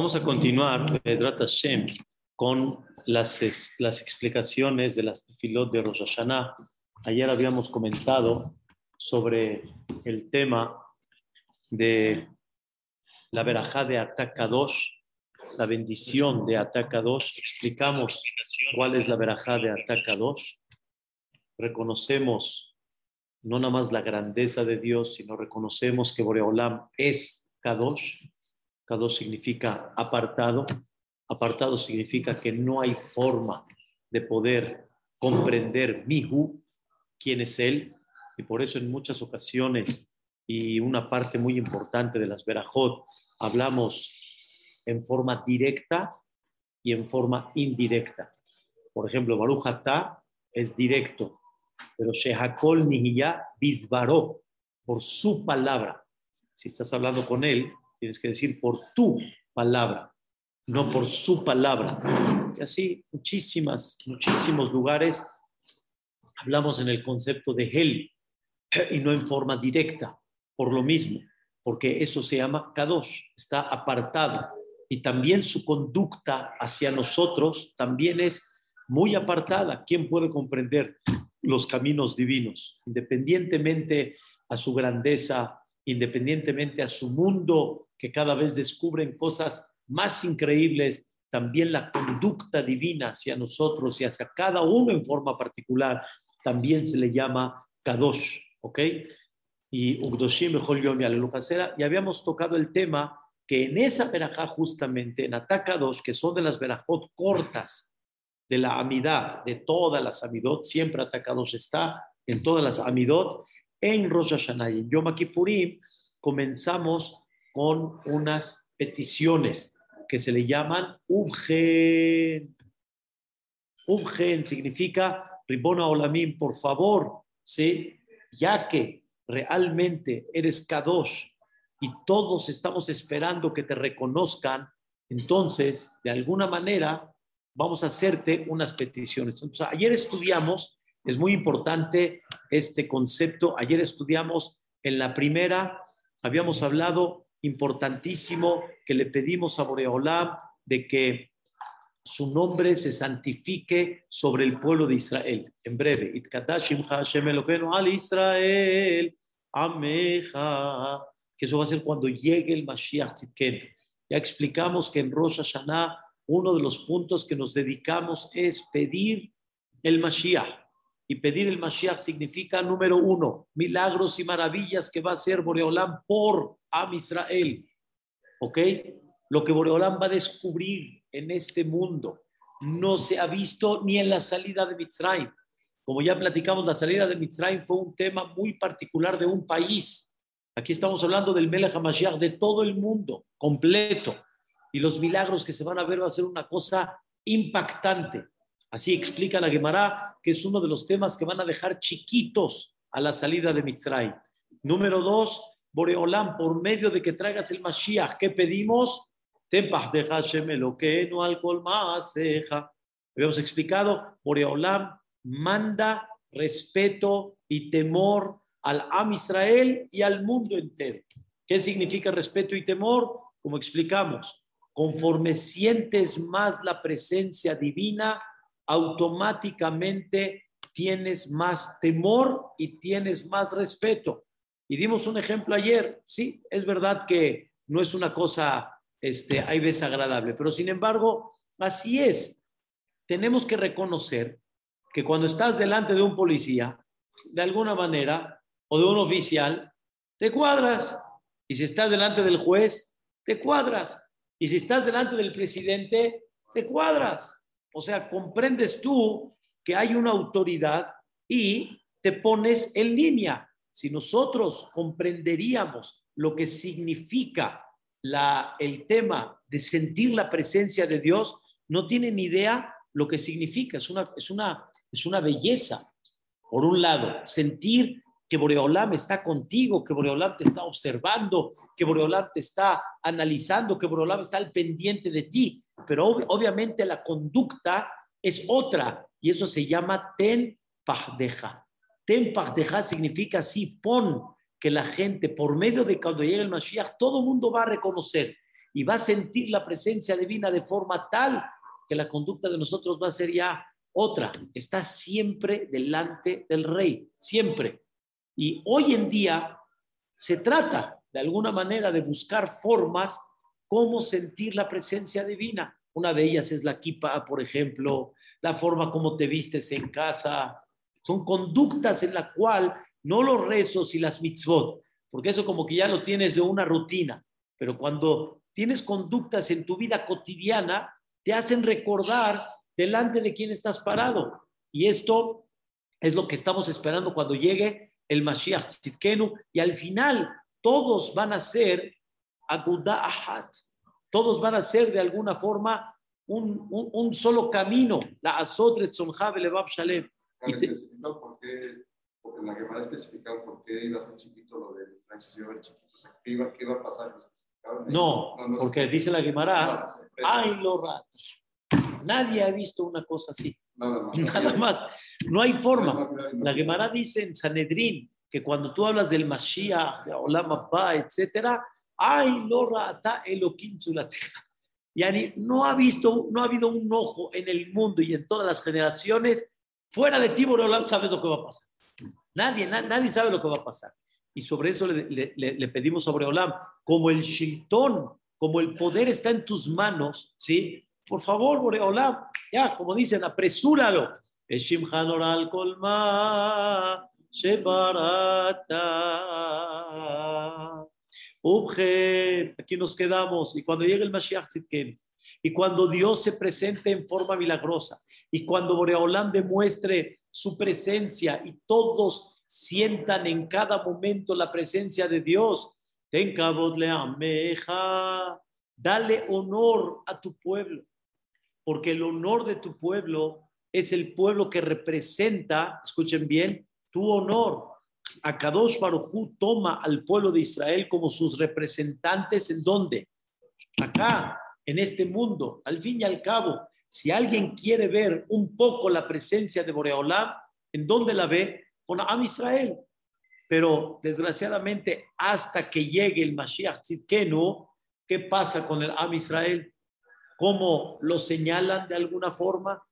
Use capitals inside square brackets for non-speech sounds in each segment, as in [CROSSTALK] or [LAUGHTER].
Vamos a continuar, con las, las explicaciones de las tefilot de Rosh. Ayer habíamos comentado sobre el tema de la verajá de Atakadosh, la bendición de Atakadosh. Explicamos cuál es la verajá de Atakadosh. Reconocemos no nada más la grandeza de Dios, sino reconocemos que Boreolam es Kadosh. Kadosh significa apartado. Apartado significa que no hay forma de poder comprender Mihu, quién es Él. Y por eso en muchas ocasiones y una parte muy importante de las Berajot hablamos en forma directa y en forma indirecta. Por ejemplo, Baruch es directo, pero Shehakol Nihiyah Bidbaró, por su palabra. Si estás hablando con él, tienes que decir por tu palabra, no por su palabra. Y así, muchísimas, muchísimos lugares hablamos en el concepto de él y no en forma directa, por lo mismo, porque eso se llama Kadosh, está apartado. Y también su conducta hacia nosotros también es muy apartada. ¿Quién puede comprender los caminos divinos, independientemente a su grandeza, independientemente a su mundo, que cada vez descubren cosas más increíbles, también la conducta divina hacia nosotros y hacia cada uno en forma particular, también se le llama Kadosh, ¿ok? Y Ugdoshim Yom y habíamos tocado el tema que en esa verajá justamente, en Atakadosh, que son de las verajot cortas, de la amidad, de todas las amidot, siempre atacados está en todas las amidot, en Rosh Hashanah y en Yom Kippurim, comenzamos con unas peticiones que se le llaman Ubgen. Ubgen significa Ribona Olamim, por favor, ¿sí? ya que realmente eres Kadosh y todos estamos esperando que te reconozcan, entonces, de alguna manera, vamos a hacerte unas peticiones. Entonces, ayer estudiamos, es muy importante este concepto, ayer estudiamos en la primera, habíamos hablado importantísimo que le pedimos a Boreolam de que su nombre se santifique sobre el pueblo de Israel. En breve, Israel, Ameja, que eso va a ser cuando llegue el Mashiach. Ya explicamos que en Rosh Hashanah uno de los puntos que nos dedicamos es pedir el Mashiach. Y pedir el Mashiach significa, número uno, milagros y maravillas que va a hacer Boreolam por Am Israel. ¿Ok? Lo que Boreolam va a descubrir en este mundo no se ha visto ni en la salida de Mitzrayim. Como ya platicamos, la salida de Mitzrayim fue un tema muy particular de un país. Aquí estamos hablando del Melech HaMashiach de todo el mundo, completo y los milagros que se van a ver va a ser una cosa impactante. Así explica la Gemara, que es uno de los temas que van a dejar chiquitos a la salida de Mitzray. Número dos, Boreolam, por medio de que traigas el Mashiach, ¿qué pedimos? Tempah de Hashem que no alcohol más Habíamos explicado, Boreolam manda respeto y temor al Am Israel y al mundo entero. ¿Qué significa respeto y temor? Como explicamos, Conforme sientes más la presencia divina, automáticamente tienes más temor y tienes más respeto. Y dimos un ejemplo ayer, sí, es verdad que no es una cosa, este, hay veces agradable, pero sin embargo, así es. Tenemos que reconocer que cuando estás delante de un policía, de alguna manera, o de un oficial, te cuadras. Y si estás delante del juez, te cuadras. Y si estás delante del presidente, te cuadras. O sea, comprendes tú que hay una autoridad y te pones en línea. Si nosotros comprenderíamos lo que significa la, el tema de sentir la presencia de Dios, no tienen idea lo que significa. Es una, es una, es una belleza. Por un lado, sentir que Boreolam está contigo, que Boreolam te está observando, que Boreolam te está analizando, que Boreolam está al pendiente de ti. Pero obviamente la conducta es otra y eso se llama ten. Ten pahdeja significa así, pon que la gente, por medio de cuando llegue el Mashiach, todo el mundo va a reconocer y va a sentir la presencia divina de forma tal que la conducta de nosotros va a ser ya otra. Está siempre delante del rey, siempre. Y hoy en día se trata de alguna manera de buscar formas cómo sentir la presencia divina. Una de ellas es la kipa, por ejemplo, la forma como te vistes en casa. Son conductas en la cual no los rezos y las mitzvot, porque eso como que ya lo tienes de una rutina, pero cuando tienes conductas en tu vida cotidiana, te hacen recordar delante de quién estás parado. Y esto es lo que estamos esperando cuando llegue el Mashiach Tzidkenu y al final todos van a ser Agudahat, todos van a ser de alguna forma un, un, solo camino, la Azotret Levab [LAUGHS] Shalem. ¿Por qué? Porque en la Gemara especificado por qué iba a ser chiquito lo de Francis iba a ser chiquito, o sea, ¿qué iba, qué iba a pasar? No, porque dice la Gemara, ay, lo Nadie ha visto una cosa así. Nada más. [LAUGHS] Nada más. No hay forma. La Gemara dice en Sanedrín que cuando tú hablas del Mashiach, de Olam Abba, etcétera, ay, lo rata Elohim Yani no ha visto, no ha habido un ojo en el mundo y en todas las generaciones fuera de ti, Olam, sabes lo que va a pasar. Nadie, nadie sabe lo que va a pasar. Y sobre eso le, le, pedimos sobre Olam, como el shiltón, como el poder está en tus manos, ¿sí? Por favor, Boreolam, ya, como dicen, apresúralo. al colma, aquí nos quedamos. Y cuando llegue el Mashiach y cuando Dios se presente en forma milagrosa, y cuando Boreolam demuestre su presencia y todos sientan en cada momento la presencia de Dios, ten ameja, dale honor a tu pueblo porque el honor de tu pueblo es el pueblo que representa, escuchen bien, tu honor. Akadosh Baruj toma al pueblo de Israel como sus representantes en dónde? Acá, en este mundo. Al fin y al cabo, si alguien quiere ver un poco la presencia de Boreolam, ¿en dónde la ve? Con Am Israel. Pero desgraciadamente, hasta que llegue el Mashiach Tzidkenu, ¿qué pasa con el Am Israel? cómo lo señalan de alguna forma,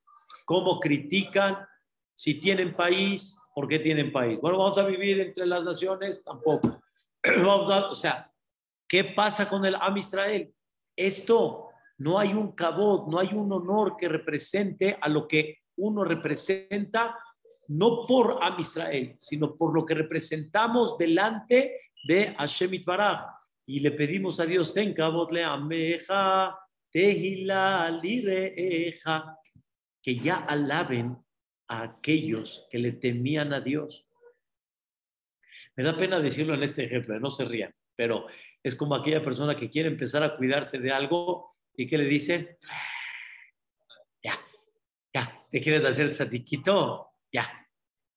cómo critican, si tienen país, ¿por qué tienen país? Bueno, vamos a vivir entre las naciones, tampoco. [CLEARS THROAT] o sea, ¿qué pasa con el Am Israel? Esto no hay un cabot, no hay un honor que represente a lo que uno representa, no por Am Israel, sino por lo que representamos delante de Hashem Itbaraj. Y le pedimos a Dios, ten cabot le ameja, que ya alaben a aquellos que le temían a Dios. Me da pena decirlo en este ejemplo, no se rían, pero es como aquella persona que quiere empezar a cuidarse de algo y que le dicen, ya, ya, te quieres hacer satiquito, ya,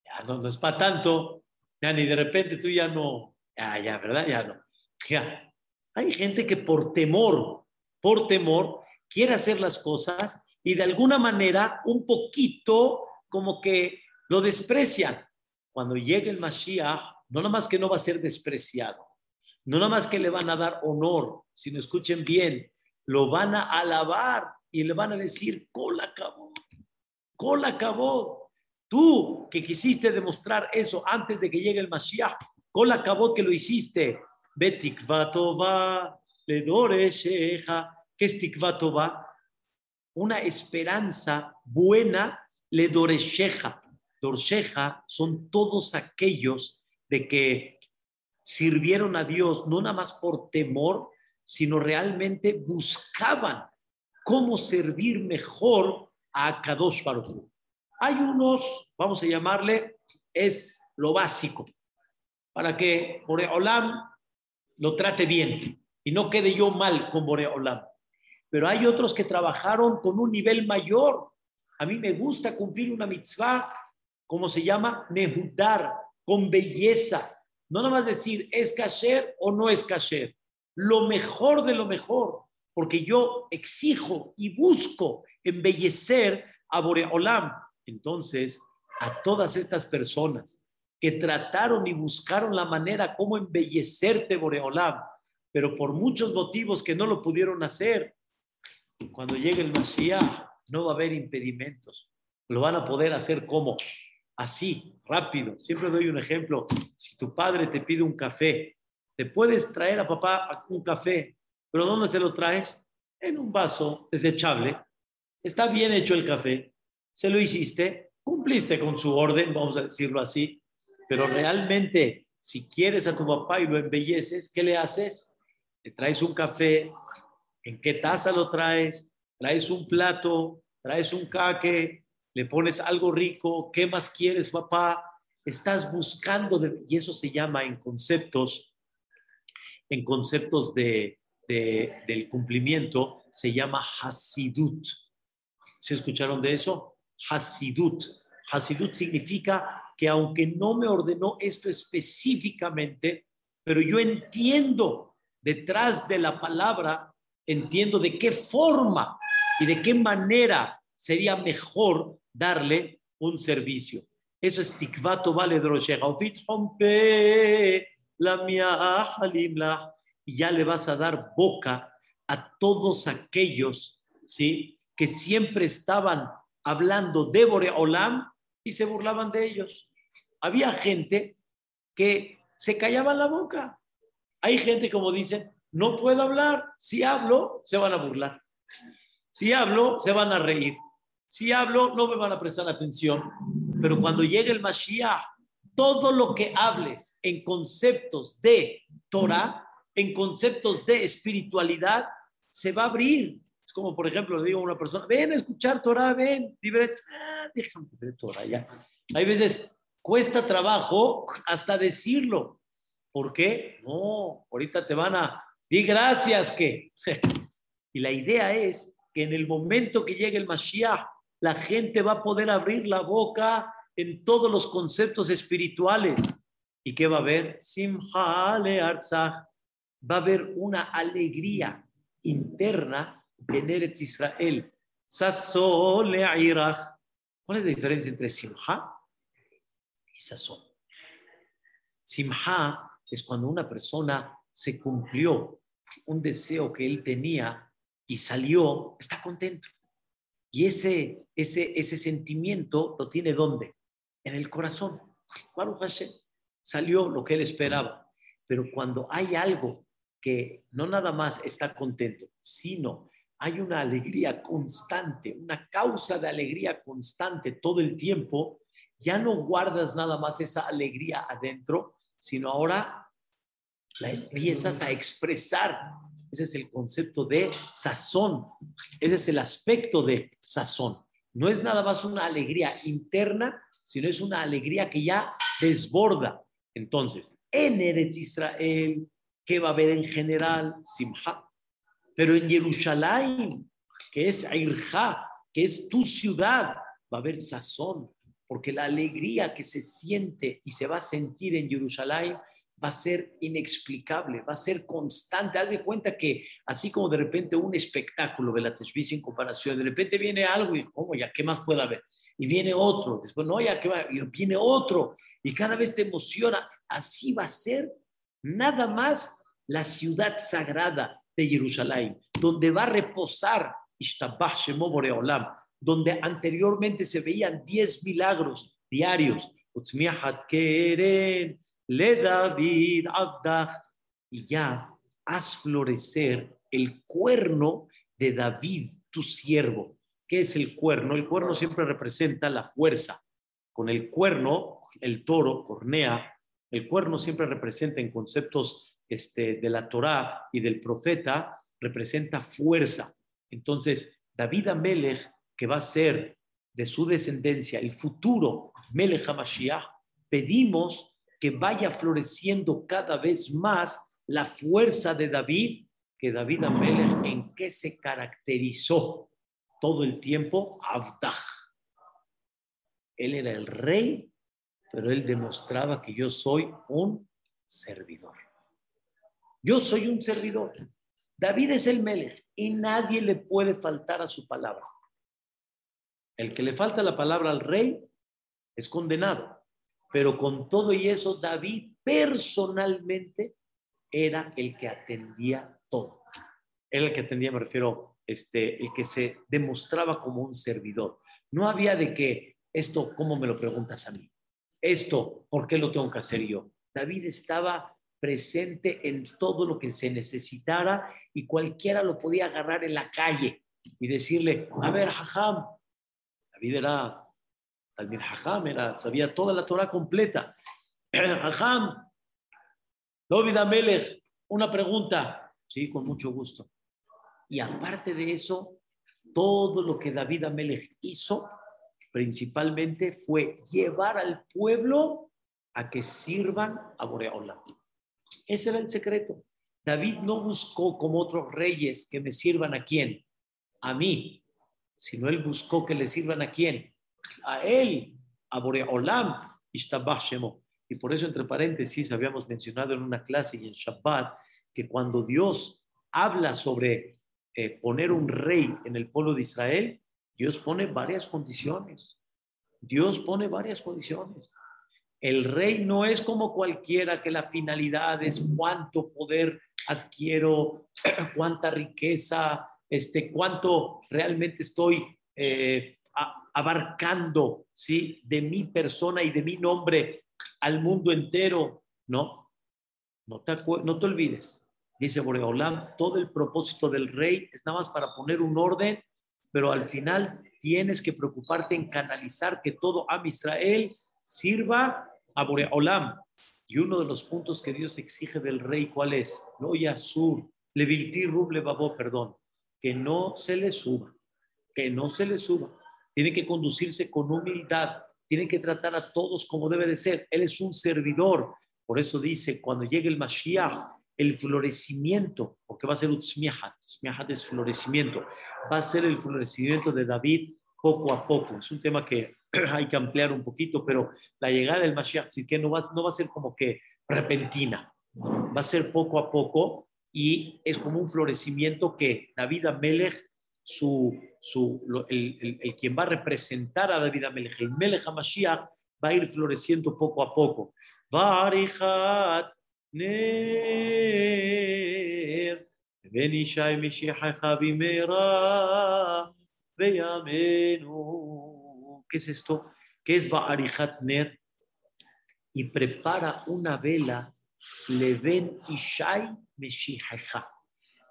ya, no, no es para tanto, ya, ni de repente tú ya no, ya, ya, ¿verdad? Ya no. Ya. Hay gente que por temor por temor, quiere hacer las cosas y de alguna manera un poquito como que lo desprecian. Cuando llegue el Mashiach, no nada más que no va a ser despreciado, no nada más que le van a dar honor, sino escuchen bien, lo van a alabar y le van a decir, cola acabó, cola acabó. Tú que quisiste demostrar eso antes de que llegue el Mashiach, cola acabó que lo hiciste. Betik va le doresheja. ¿Qué es tikvatova? Una esperanza buena le doresheja. Dorsheja son todos aquellos de que sirvieron a Dios no nada más por temor, sino realmente buscaban cómo servir mejor a Kadosh Baruj Hay unos, vamos a llamarle, es lo básico, para que Olam lo trate bien y no quede yo mal con Boreolam. Pero hay otros que trabajaron con un nivel mayor. A mí me gusta cumplir una mitzvah, como se llama, nehudar, con belleza. No nada más decir es kasher o no es kasher. Lo mejor de lo mejor, porque yo exijo y busco embellecer a Boreolam. Entonces, a todas estas personas que trataron y buscaron la manera como embellecerte, Boreolam, pero por muchos motivos que no lo pudieron hacer, cuando llegue el Mashiach no va a haber impedimentos. Lo van a poder hacer como así, rápido. Siempre doy un ejemplo. Si tu padre te pide un café, te puedes traer a papá un café, pero ¿dónde se lo traes? En un vaso desechable. Está bien hecho el café, se lo hiciste, cumpliste con su orden, vamos a decirlo así, pero realmente si quieres a tu papá y lo embelleces, ¿qué le haces? Le traes un café, ¿en qué taza lo traes? Traes un plato, traes un caque, le pones algo rico, ¿qué más quieres, papá? Estás buscando, y eso se llama en conceptos, en conceptos de, del cumplimiento, se llama Hasidut. ¿Se escucharon de eso? Hasidut. Hasidut significa que aunque no me ordenó esto específicamente, pero yo entiendo detrás de la palabra, entiendo de qué forma y de qué manera sería mejor darle un servicio. Eso es tikvato vale la y ya le vas a dar boca a todos aquellos, ¿sí? Que siempre estaban hablando de Boreolam y se burlaban de ellos. Había gente que se callaba la boca. Hay gente, como dicen, no puedo hablar. Si hablo, se van a burlar. Si hablo, se van a reír. Si hablo, no me van a prestar atención. Pero cuando llegue el Mashiach, todo lo que hables en conceptos de Torah, en conceptos de espiritualidad, se va a abrir. Es como, por ejemplo, le digo a una persona, ven a escuchar Torah, ven, ah, déjame ver Torah ya. Hay veces cuesta trabajo hasta decirlo. ¿Por qué? No, ahorita te van a, di gracias que. [LAUGHS] y la idea es que en el momento que llegue el Mashiach, la gente va a poder abrir la boca en todos los conceptos espirituales. ¿Y qué va a haber? Simha le Va a haber una alegría interna en Eretz Israel. le ¿Cuál es la diferencia entre Simha y Sazón? Simha es cuando una persona se cumplió un deseo que él tenía y salió, está contento. Y ese, ese, ese sentimiento lo tiene ¿dónde? En el corazón. salió lo que él esperaba. Pero cuando hay algo que no nada más está contento, sino hay una alegría constante, una causa de alegría constante todo el tiempo, ya no guardas nada más esa alegría adentro, sino ahora la empiezas a expresar ese es el concepto de sazón. Ese es el aspecto de sazón. No es nada más una alegría interna, sino es una alegría que ya desborda. Entonces, en Eretz Israel, ¿qué va a haber en general? Simha. Pero en Jerusalén, que es Airja, que es tu ciudad, va a haber sazón, porque la alegría que se siente y se va a sentir en Jerusalén va a ser inexplicable, va a ser constante. Haz de cuenta que así como de repente un espectáculo de la Teshvis en comparación, de repente viene algo y, ¿cómo ya? ¿Qué más puede haber? Y viene otro, después, no, ya, ¿qué va? Y viene otro, y cada vez te emociona. Así va a ser nada más la ciudad sagrada de Jerusalén, donde va a reposar Boreolam, donde anteriormente se veían 10 milagros diarios le David Abdach, y ya haz florecer el cuerno de David, tu siervo. ¿Qué es el cuerno? El cuerno siempre representa la fuerza. Con el cuerno, el toro, cornea, el cuerno siempre representa en conceptos este, de la Torá y del profeta, representa fuerza. Entonces, David Amelech, que va a ser de su descendencia el futuro Melech HaMashiach, pedimos que vaya floreciendo cada vez más la fuerza de David, que David Amelech en qué se caracterizó todo el tiempo, Abdaj. Él era el rey, pero él demostraba que yo soy un servidor. Yo soy un servidor. David es el Melech y nadie le puede faltar a su palabra. El que le falta la palabra al rey es condenado. Pero con todo y eso, David personalmente era el que atendía todo. Era el que atendía, me refiero, este, el que se demostraba como un servidor. No había de que esto, ¿cómo me lo preguntas a mí? Esto, ¿por qué lo tengo que hacer yo? David estaba presente en todo lo que se necesitara y cualquiera lo podía agarrar en la calle y decirle, a ver, Jajam, David era, Talmid Jajam, era, sabía toda la Torah completa. [CLEARS THROAT] Jajam, David Amelech, una pregunta. Sí, con mucho gusto. Y aparte de eso, todo lo que David Amelech hizo, principalmente fue llevar al pueblo a que sirvan a Boreola. Ese era el secreto. David no buscó como otros reyes que me sirvan a quién, a mí, sino él buscó que le sirvan a quién, a él, a Boreolam, y por eso, entre paréntesis, habíamos mencionado en una clase y en Shabbat que cuando Dios habla sobre eh, poner un rey en el pueblo de Israel, Dios pone varias condiciones. Dios pone varias condiciones. El rey no es como cualquiera que la finalidad es cuánto poder adquiero, [CLEARS THROAT] cuánta riqueza, este, cuánto realmente estoy eh, abarcando, ¿sí? De mi persona y de mi nombre al mundo entero. No, no te, no te olvides. Dice Boreolam, todo el propósito del rey es nada más para poner un orden, pero al final tienes que preocuparte en canalizar que todo Am Israel sirva a Boreolam. Y uno de los puntos que Dios exige del rey, ¿cuál es? No yasur, levilti rub babo, perdón, que no se le suba, que no se le suba. Tiene que conducirse con humildad, tiene que tratar a todos como debe de ser. Él es un servidor. Por eso dice, cuando llegue el Mashiach, el florecimiento, porque va a ser Utzmiahat, Utzmiahat es florecimiento, va a ser el florecimiento de David poco a poco. Es un tema que [CLEARS THROAT] hay que ampliar un poquito, pero la llegada del Mashiach que no va, no va a ser como que repentina, va a ser poco a poco y es como un florecimiento que David Amelech, su, su, el, el, quien va a representar a David Amelech, el Melech va a ir floreciendo poco a poco. ner, ¿Qué es esto? ¿Qué es Ba'arihat Ner? Y prepara una vela, le ven Ishai Meshihaja,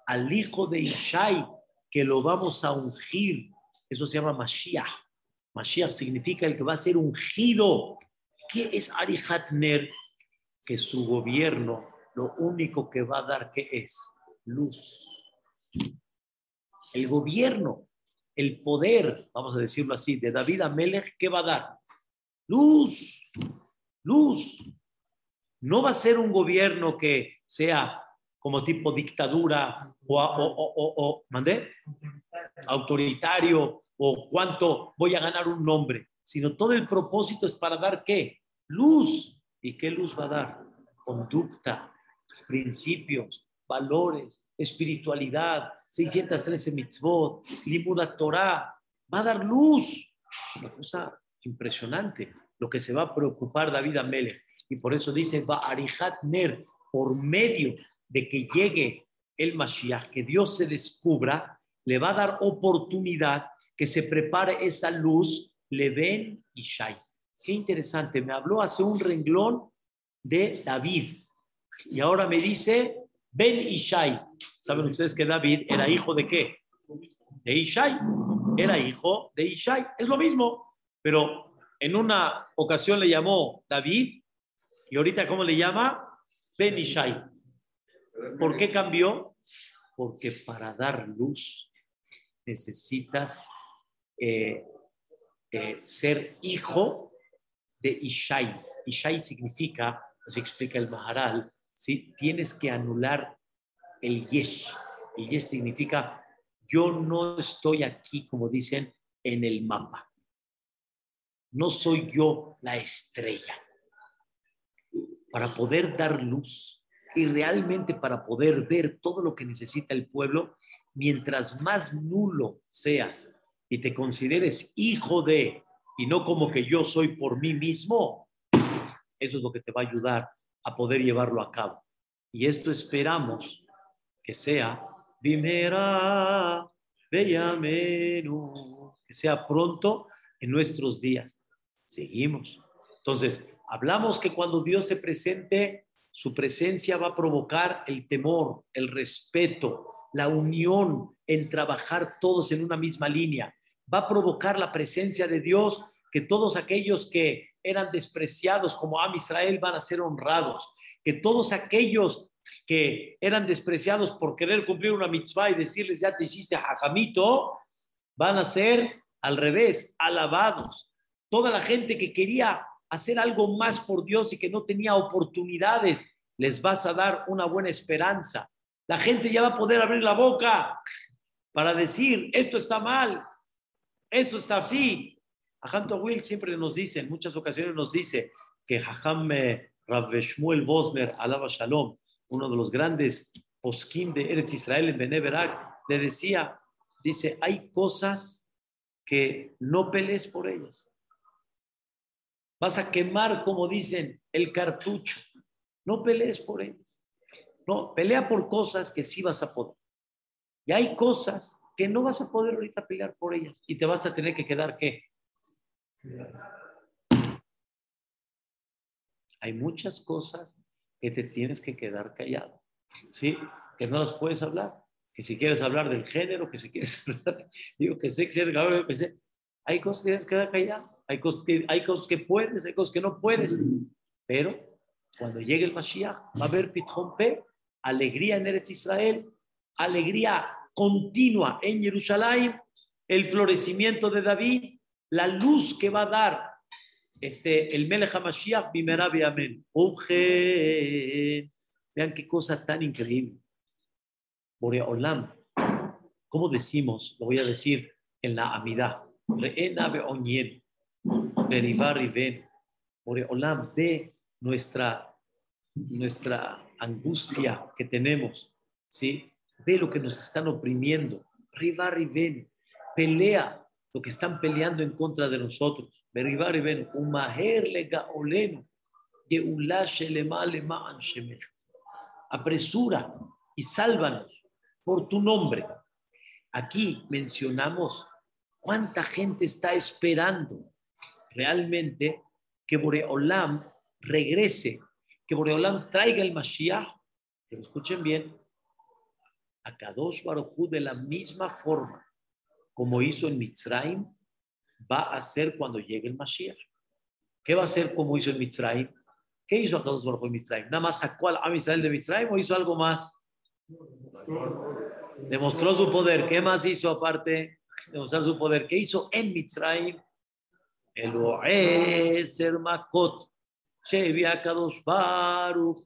al hijo de Ishai, que lo vamos a ungir. Eso se llama Mashiach. Mashiach significa el que va a ser ungido. ¿Qué es Arihat Ner? Que su gobierno lo único que va a dar, ¿qué es? Luz. El gobierno el poder, vamos a decirlo así, de David Amelech, ¿qué va a dar? Luz, luz. No va a ser un gobierno que sea como tipo dictadura o, o, ¿mandé? autoritario o cuánto voy a ganar un nombre, sino todo el propósito es para dar qué? Luz. ¿Y qué luz va a dar? Conducta, principios, valores, espiritualidad, 613 mitzvot, Limuda Torah, va a dar luz. Es una cosa impresionante lo que se va a preocupar David Amelech. Y por eso dice, va Arihat Ner, por medio de que llegue el Mashiach, que Dios se descubra, le va a dar oportunidad que se prepare esa luz, le ven y Shai. Qué interesante, me habló hace un renglón de David. Y ahora me dice Ben Ishai. ¿Saben ustedes que David era hijo de qué? De Ishai. Era hijo de Ishai. Es lo mismo, pero en una ocasión le llamó David y ahorita ¿cómo le llama? Ben Ishai. ¿Por qué cambió? Porque para dar luz necesitas eh, eh, ser hijo de Ishai. Ishai significa, así explica el Maharal, ¿sí? tienes que anular el yesh. El yesh significa yo no estoy aquí, como dicen, en el mapa. No soy yo la estrella. Para poder dar luz y realmente para poder ver todo lo que necesita el pueblo, mientras más nulo seas y te consideres hijo de, y no como que yo soy por mí mismo, eso es lo que te va a ayudar a poder llevarlo a cabo. Y esto esperamos que sea Bimera, que sea pronto en nuestros días. Seguimos. Entonces, hablamos que cuando Dios se presente, su presencia va a provocar el temor, el respeto, la unión en trabajar todos en una misma línea. Va a provocar la presencia de Dios que todos aquellos que eran despreciados como Am Israel van a ser honrados, que todos aquellos que eran despreciados por querer cumplir una mitzvah y decirles ya te hiciste hajamito, van a ser al revés, alabados. Toda la gente que quería hacer algo más por Dios y que no tenía oportunidades, les vas a dar una buena esperanza. La gente ya va a poder abrir la boca para decir, esto está mal, esto está así. Ajanto Will siempre nos dice, en muchas ocasiones nos dice que Jajam Rav Shmuel Bosner, alaba Shalom, uno de los grandes poskim de Eretz Israel en Beneverak, le decía, dice, hay cosas que no pelees por ellas. Vas a quemar, como dicen, el cartucho. No pelees por ellas. No, pelea por cosas que sí vas a poder. Y hay cosas que no vas a poder ahorita pelear por ellas y te vas a tener que quedar qué? Hay muchas cosas que te tienes que quedar callado, ¿sí? Que no las puedes hablar. Que si quieres hablar del género, que si quieres [LAUGHS] hablar, digo que sé que sé, hay cosas que tienes que quedar callado, hay cosas que, hay cosas que puedes, hay cosas que no puedes, pero cuando llegue el Mashiach va a haber Pitjón alegría en Eretz Israel, alegría continua en Jerusalén, el florecimiento de David, la luz que va a dar este, el Melech HaMashiach, Bimerabi Amén. Vean qué cosa tan increíble. Borea Olam, ¿cómo decimos? Lo voy a decir en la Amidad. Re'ena Onyen, Berivar Riven. De nuestra, nuestra angustia que tenemos, ¿sí? Ve lo que nos están oprimiendo. Rivar Riven, pelea lo que están peleando en contra de nosotros. Berivar y ven, umaher le gaolenu, Apresura y sálvanos por tu nombre. Aquí mencionamos cuánta gente está esperando realmente que Boreolam regrese, que Boreolam traiga el Mashiach. Que lo escuchen bien, a Kadosh Baruj de la misma forma como hizo en Mitzrayim, va a hacer cuando llegue el Mashiach. ¿Qué va a hacer como hizo en Mitzrayim? ¿Qué hizo Akadosh Baruj en Mitzrayim? ¿Nada más sacó a Israel de Mitzrayim o hizo algo más? Demostró su poder. ¿Qué más hizo aparte? Demostrar su poder. ¿Qué hizo en Mitzrayim? El ser Makot. Shevi Akadosh Baruj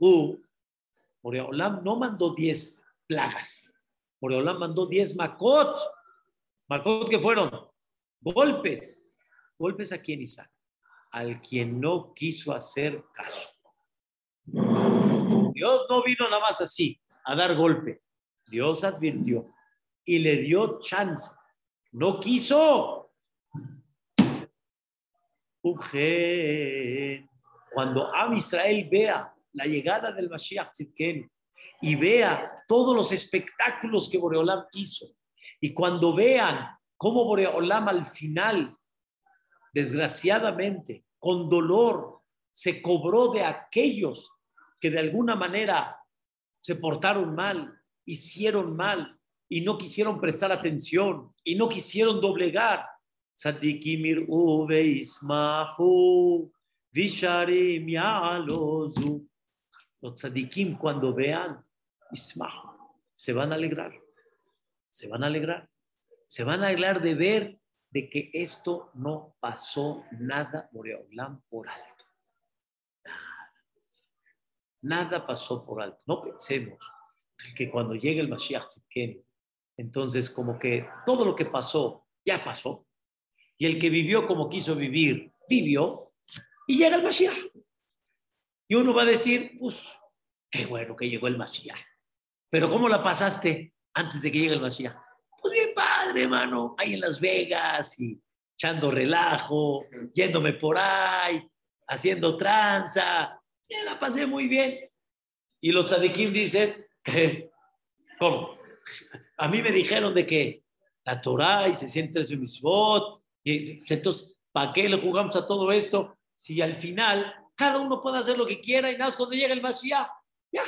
Boreolam no mandó 10 plagas. Boreolam mandó 10 Makot. Makot que fueron golpes. ¿Golpes a quién, Isaac? Al quien no quiso hacer caso. Dios no vino nada más así, a dar golpe. Dios advirtió y le dio chance. No quiso. Cuando Am Israel vea la llegada del Mashiach Tzidken y vea todos los espectáculos que Boreolam hizo, y cuando vean cómo Boreolam al final, desgraciadamente, con dolor, se cobró de aquellos que de alguna manera se portaron mal, hicieron mal y no quisieron prestar atención y no quisieron doblegar. Sadikimir ismahu visharim yalozu. Los tzadikim cuando vean ismahu se van a alegrar, se van a alegrar se van a alegrar de ver de que esto no pasó nada, por alto. Nada. Pasó por alto. No pensemos que cuando llegue el Mashiach entonces como que todo lo que pasó, ya pasó. Y el que vivió como quiso vivir, vivió. Y llega el Mashiach. Y uno va a decir, pues, qué bueno que llegó el Mashiach. Pero ¿cómo la pasaste antes de que llegue el Mashiach? Pues bien padre, hermano, ahí en Las Vegas y echando relajo, yéndome por ahí, haciendo tranza. Ya la pasé muy bien. Y los tzadikim dicen, eh, [LAUGHS] ¿cómo? A mí me dijeron de que la Torah y se siente su misbot, y entonces, ¿para qué le jugamos a todo esto? Si al final cada uno puede hacer lo que quiera y nada más cuando llega el Mashiach, ya,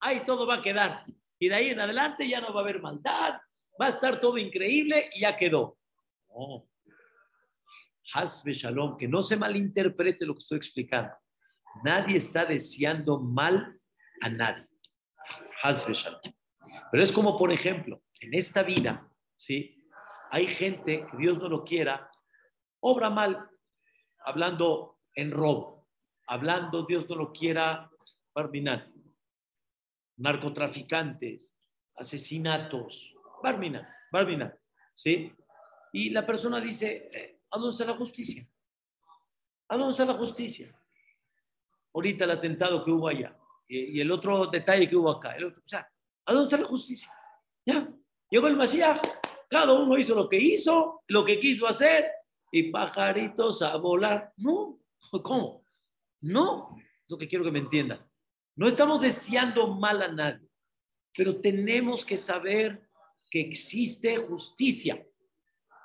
ahí todo va a quedar. Y de ahí en adelante ya no va a haber maldad, va a estar todo increíble y ya quedó. No. Hasbe Shalom, que no se malinterprete lo que estoy explicando. Nadie está deseando mal a nadie. Hasbe Shalom. Pero es como, por ejemplo, en esta vida, ¿sí? Hay gente que Dios no lo quiera, obra mal, hablando en robo, hablando Dios no lo quiera, barminar, narcotraficantes, asesinatos, barminar, barminar, ¿sí? Y la persona dice, eh, ¿a dónde está la justicia? ¿A dónde está la justicia? Ahorita el atentado que hubo allá y, el otro detalle que hubo acá. o sea, ¿a dónde está la justicia? Ya, llegó el Masías, cada uno hizo lo que hizo, lo que quiso hacer y pajaritos a volar. No, ¿cómo? No, lo que quiero que me entiendan. No estamos deseando mal a nadie, pero tenemos que saber que existe justicia.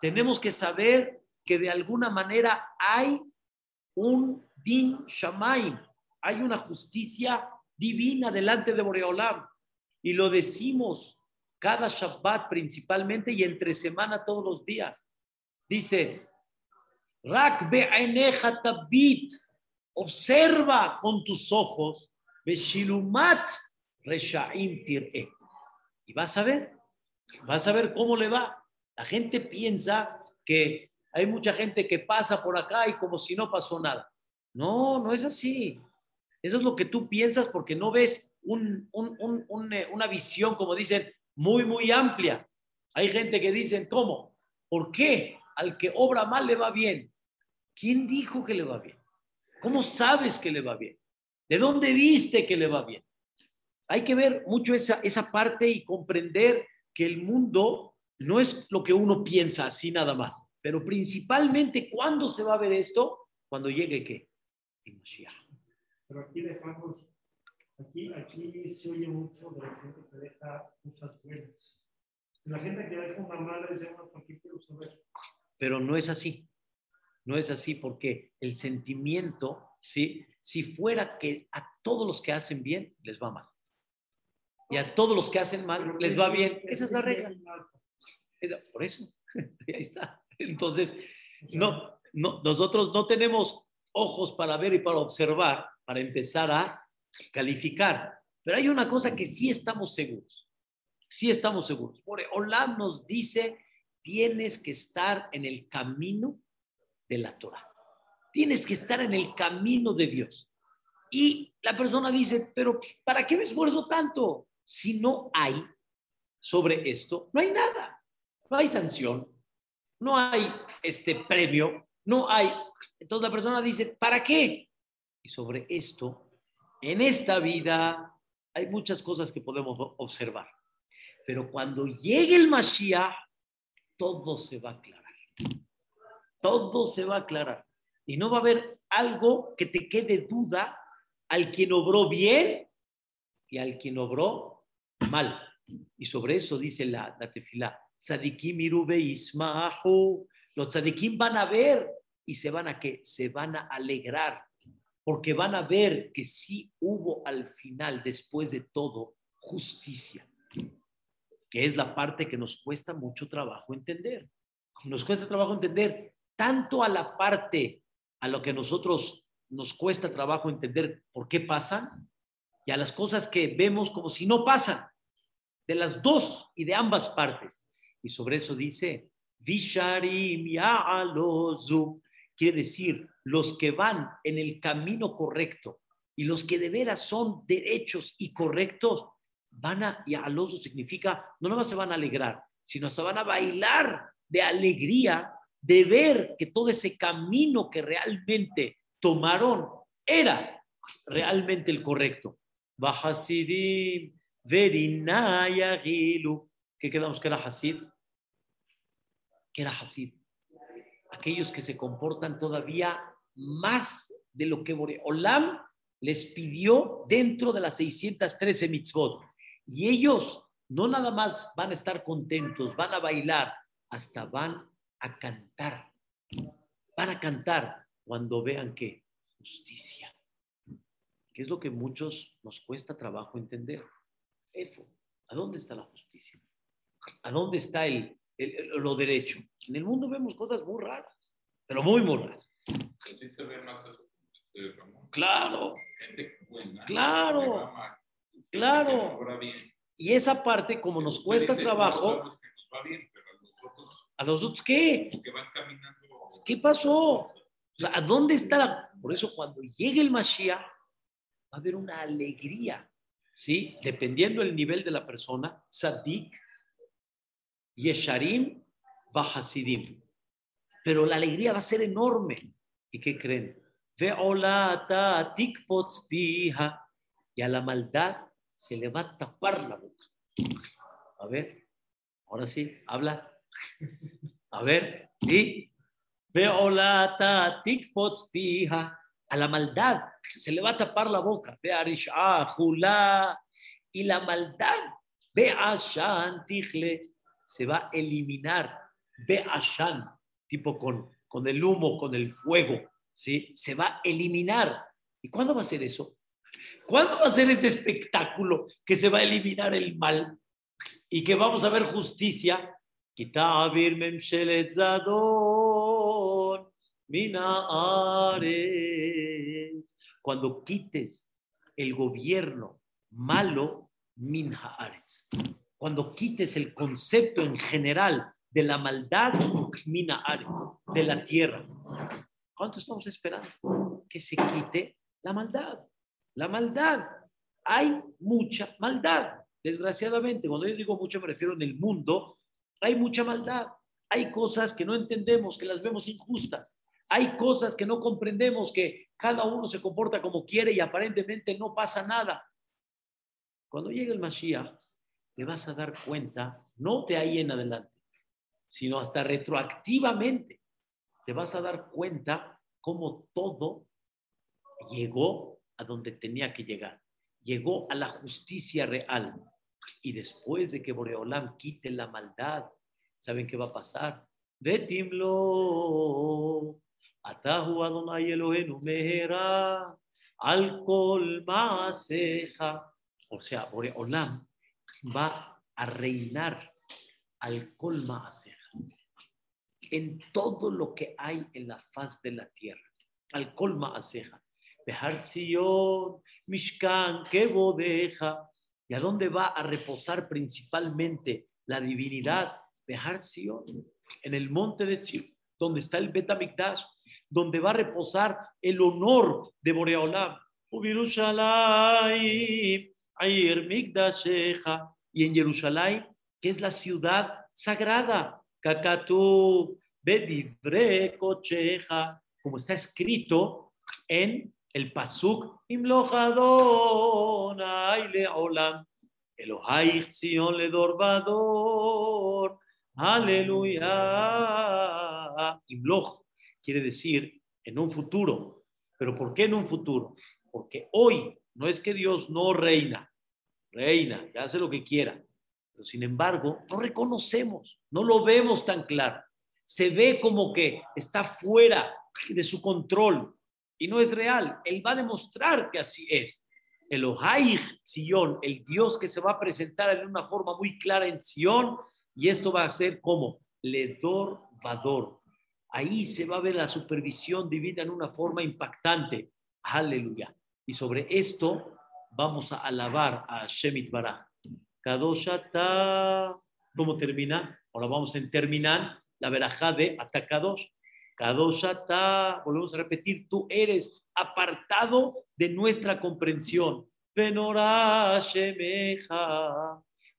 Tenemos que saber que de alguna manera hay un din shamaim, hay una justicia divina delante de Boreolam. Y lo decimos cada Shabbat principalmente y entre semana todos los días. Dice, Rak tabit, observa con tus ojos, beshilumat reshaim Y vas a ver, vas a ver cómo le va. La gente piensa que hay mucha gente que pasa por acá y como si no pasó nada. No, no es así. Eso es lo que tú piensas porque no ves un, eh, una visión, como dicen, muy, muy amplia. Hay gente que dicen, ¿cómo? ¿Por qué al que obra mal le va bien? ¿Quién dijo que le va bien? ¿Cómo sabes que le va bien? ¿De dónde viste que le va bien? Hay que ver mucho esa, esa parte y comprender que el mundo no es lo que uno piensa así nada más. Pero principalmente, ¿cuándo se va a ver esto? Cuando llegue qué? Pero aquí dejamos, aquí, aquí se oye mucho de la gente que deja cosas buenas. La gente que deja una mala dice, bueno, quiero saber. Pero no es así. No es así porque el sentimiento, ¿sí? si fuera que a todos los que hacen bien les va mal y a todos los que hacen mal les va bien, esa es la regla. Por eso, [LAUGHS] ahí está. Entonces, no, no, nosotros no tenemos ojos para ver y para observar, para empezar a calificar. Pero hay una cosa que sí estamos seguros, sí estamos seguros. Olam nos dice, tienes que estar en el camino de la Torah. Tienes que estar en el camino de Dios. Y la persona dice, pero ¿para qué me esfuerzo tanto? Si no hay sobre esto, no hay nada. No hay sanción, no hay este premio, no hay. Entonces la persona dice, ¿para qué? Y sobre esto, en esta vida hay muchas cosas que podemos observar. Pero cuando llegue el Mashiach, todo se va a aclarar. Todo se va a aclarar. Y no va a haber algo que te quede duda al quien obró bien y al quien obró mal. Y sobre eso dice la, la. Tzadikim irube ismahu. Los tzadikim van a ver y se van a que se van a alegrar porque van a ver que sí hubo al final, después de todo, justicia, que es la parte que nos cuesta mucho trabajo entender. Nos cuesta trabajo entender tanto a la parte a lo que nosotros nos cuesta trabajo entender por qué pasan y a las cosas que vemos como si no pasan, de las dos y de ambas partes. Y sobre eso dice, Visharim Ya'alozu, quiere decir los que van en el camino correcto y los que de veras son derechos y correctos, van a, y aloso significa, no nomás se van a alegrar, sino se van a bailar de alegría de ver que todo ese camino que realmente tomaron era realmente el correcto. Bajasidim, Verinaya Gilu. ¿Qué quedamos que era Hasid? que era Hasid. Aquellos que se comportan todavía más de lo que Olam les pidió dentro de las 613 mitzvot. Y ellos no nada más van a estar contentos, van a bailar, hasta van a cantar. Van a cantar cuando vean que justicia, que es lo que muchos nos cuesta trabajo entender. Efo, ¿a dónde está la justicia? ¿A dónde está el, lo derecho? En el mundo vemos cosas muy raras, pero muy, muy raras. Claro, claro, claro. Y esa parte, como nos cuesta trabajo, a los otros, ¿qué? ¿Qué pasó? ¿A dónde está la... Por eso cuando llegue el Mashiach, va a haber una alegría, ¿sí? Dependiendo del nivel de la persona, Tzadik, Yesharim, Bahasidim. Pero la alegría va a ser enorme. ¿Y qué creen? Y a la maldad se le va a tapar la boca. A ver, ahora sí, habla. A ver, tikpots pija. A la maldad se le va a tapar la boca. Ve jula. Y la maldad, ve se va a eliminar. Ve ashan, tipo con, con el humo, con el fuego, ¿sí? Se va a eliminar. ¿Y cuándo va a ser eso? ¿Cuándo va a ser ese espectáculo que se va a eliminar el mal y que vamos a ver justicia? Cuando quites el gobierno malo, min Cuando quites el concepto en general de la maldad, min de la tierra. ¿Cuánto estamos esperando? Que se quite la maldad. La maldad. Hay mucha maldad. Desgraciadamente, cuando yo digo mucho me refiero en el mundo, hay mucha maldad. Hay cosas que no entendemos, que las vemos injustas. Hay cosas que no comprendemos, que cada uno se comporta como quiere y aparentemente no pasa nada. Cuando llegue el Mashiach, te vas a dar cuenta, no de ahí en adelante, sino hasta retroactivamente, te vas a dar cuenta cómo todo llegó a donde tenía que llegar. Llegó a la justicia real. Y después de que Boreolam quite la maldad, ¿saben qué va a pasar? Betimlo, atahu Adonai Elohenu mehera, alcohol maseja. O sea, Boreolam va a reinar al maseja en todo lo que hay en la faz de la tierra. Al maseja Mishkan, que bodeja. ¿Y a dónde va a reposar principalmente la divinidad? Behar en el monte de Sion, donde está el Betamikdash, donde va a reposar el honor de Boreolam. Y en Jerusalén, que es la ciudad sagrada, Kakatu, Bedivre, como está escrito en el pasuk Imlojadon le olam Elohai Sion le dorbador Aleluya Imloj quiere decir en un futuro. Pero ¿por qué en un futuro? porque hoy no es que Dios no reina reina, ya hace lo que quiera pero sin embargo no reconocemos no lo vemos tan claro. Se ve como que está fuera de su control y no es real. Él va a demostrar que así es. El Ohaij Sion, el Dios que se va a presentar en una forma muy clara en Sion, y esto va a ser como Ledor Vador. Ahí se va a ver la supervisión divina en una forma impactante. Aleluya. Y sobre esto vamos a alabar a Shemit Barah. Kadoshata. ¿Cómo termina? Ahora vamos a terminar la verajá de Atacados. Kadoshata, volvemos a repetir, tú eres apartado de nuestra comprensión.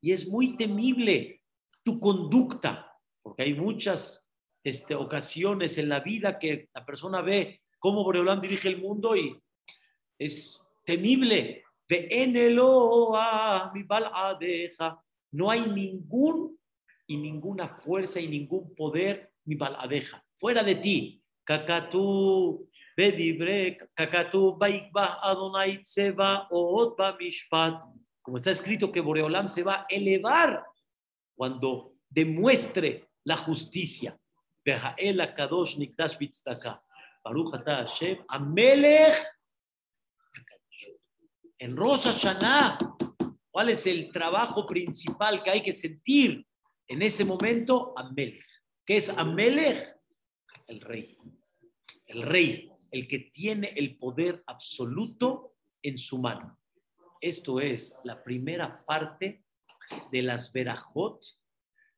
Y es muy temible tu conducta, porque hay muchas este, ocasiones en la vida que la persona ve cómo Boreolán dirige el mundo y es temible. No hay ningún y ninguna fuerza y ningún poder mi baladeja, fuera de ti. Kakatú, Bedibre kakatu baikbah Adonai tseva oot mishpat. Como está escrito que Boreolam se va a elevar cuando demuestre la justicia. Behael akadosh nikdash bitztaka. Baruch ata Hashem amelech. En Rosh Hashanah, ¿cuál es el trabajo principal que hay que sentir en ese momento? Amelech. ¿Qué es Amelech? El rey. El rey, el que tiene el poder absoluto en su mano. Esto es la primera parte de las verajot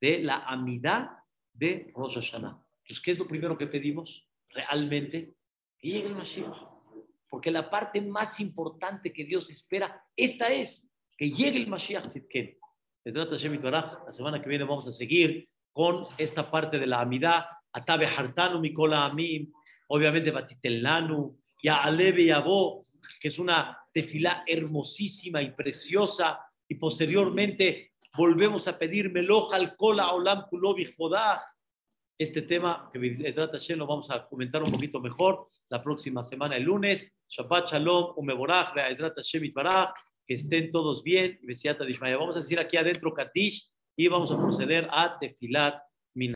de la amidad de Rosh Hashanah. Entonces, ¿qué es lo primero que pedimos? Realmente, que llegue el Mashiach. Porque la parte más importante que Dios espera, esta es, que llegue el Mashiach Tzidken. La semana que viene vamos a seguir con esta parte de la amidad. Atabe Hartanu Mikola Amim, obviamente Batitelnanu, Ya Alebe Yabo, que es una tefilá hermosísima y preciosa, y posteriormente volvemos a pedir Meloja al Kola Olam Kulobi Jodaj. Este tema que trata lo vamos a comentar un poquito mejor la próxima semana, el lunes. Shabbat Shalom, Umeborach, Be'ezrat Hashem Itbarach, que estén todos bien. Vamos a decir aquí adentro Katish y vamos a proceder a Tefilat